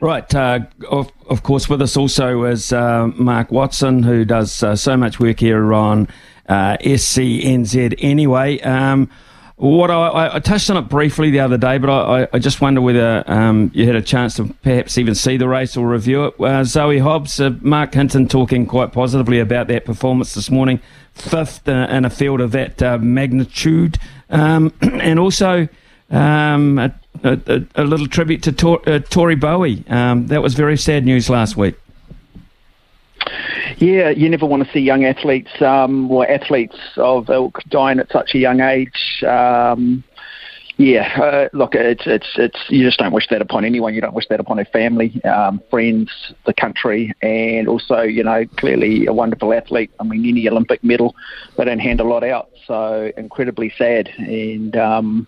Right. Uh, of, of course, with us also is uh, Mark Watson, who does uh, so much work here on uh, SENZ anyway. Um, what I, I, touched on it briefly the other day, but I, I just wonder whether um, you had a chance to perhaps even see the race or review it. Uh, Zoe Hobbs, uh, Mark Hinton talking quite positively about that performance this morning, fifth in a field of that magnitude, um, and also um, a, a, a, little tribute to Tor, uh, Tori Bowie. Um, that was very sad news last week. Yeah, you never want to see young athletes um, or athletes of ilk dying at such a young age. Um, yeah, uh, look, it's it's it's you just don't wish that upon anyone. You don't wish that upon a family, um, friends, the country, and also you know clearly a wonderful athlete. I mean, any Olympic medal, they don't hand a lot out, so incredibly sad. And um,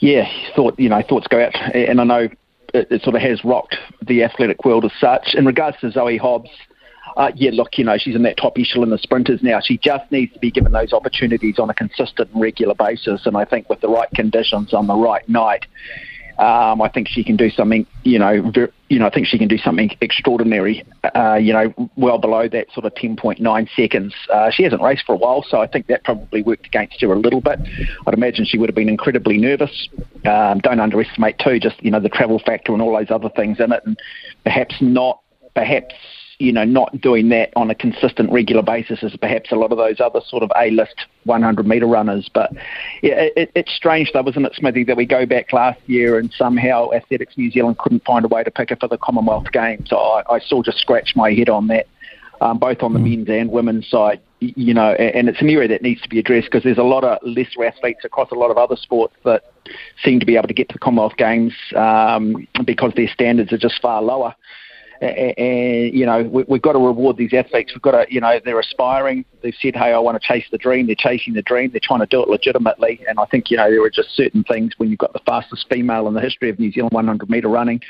yeah, thought you know thoughts go out, and I know it, it sort of has rocked the athletic world as such. In regards to Zoe Hobbs uh, yeah, look, you know, she's in that top echelon of sprinters now. She just needs to be given those opportunities on a consistent and regular basis. And I think with the right conditions on the right night, um, I think she can do something, you know, ver- you know, I think she can do something extraordinary, uh, you know, well below that sort of 10.9 seconds. Uh, she hasn't raced for a while, so I think that probably worked against her a little bit. I'd imagine she would have been incredibly nervous. Um, don't underestimate, too, just, you know, the travel factor and all those other things in it, and perhaps not, perhaps you know, not doing that on a consistent, regular basis as perhaps a lot of those other sort of A-list 100 metre runners. But yeah, it, it's strange though, isn't it, Smithy, that we go back last year and somehow Athletics New Zealand couldn't find a way to pick her for the Commonwealth Games. I, I still just scratch my head on that, um, both on the mm. men's and women's side. You know, and it's an area that needs to be addressed because there's a lot of lesser athletes across a lot of other sports that seem to be able to get to the Commonwealth Games um, because their standards are just far lower and you know we, have got to reward these athletes. We've got to, you know, they're aspiring. They've said, "Hey, I want to chase the dream." They're chasing the dream. They're trying to do it legitimately. And I think you know there are just certain things when you've got the fastest female in the history of New Zealand 100 metre running.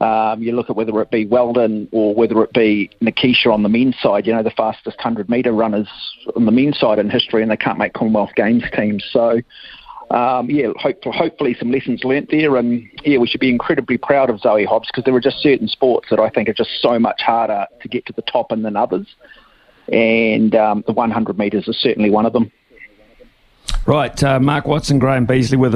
Um, you look at whether it be Weldon or whether it be Nikisha on the men's side. You know, the fastest 100 metre runners on the men's side in history, and they can't make Commonwealth Games teams. So um, yeah, hope, hopefully some lessons learnt there. And yeah, we should be incredibly proud of Zoe Hobbs because there are just certain sports that I think are just so much harder to get to the top in than others. And um, the 100 metres is certainly one of them. Right, uh, Mark Watson, Graham Beasley with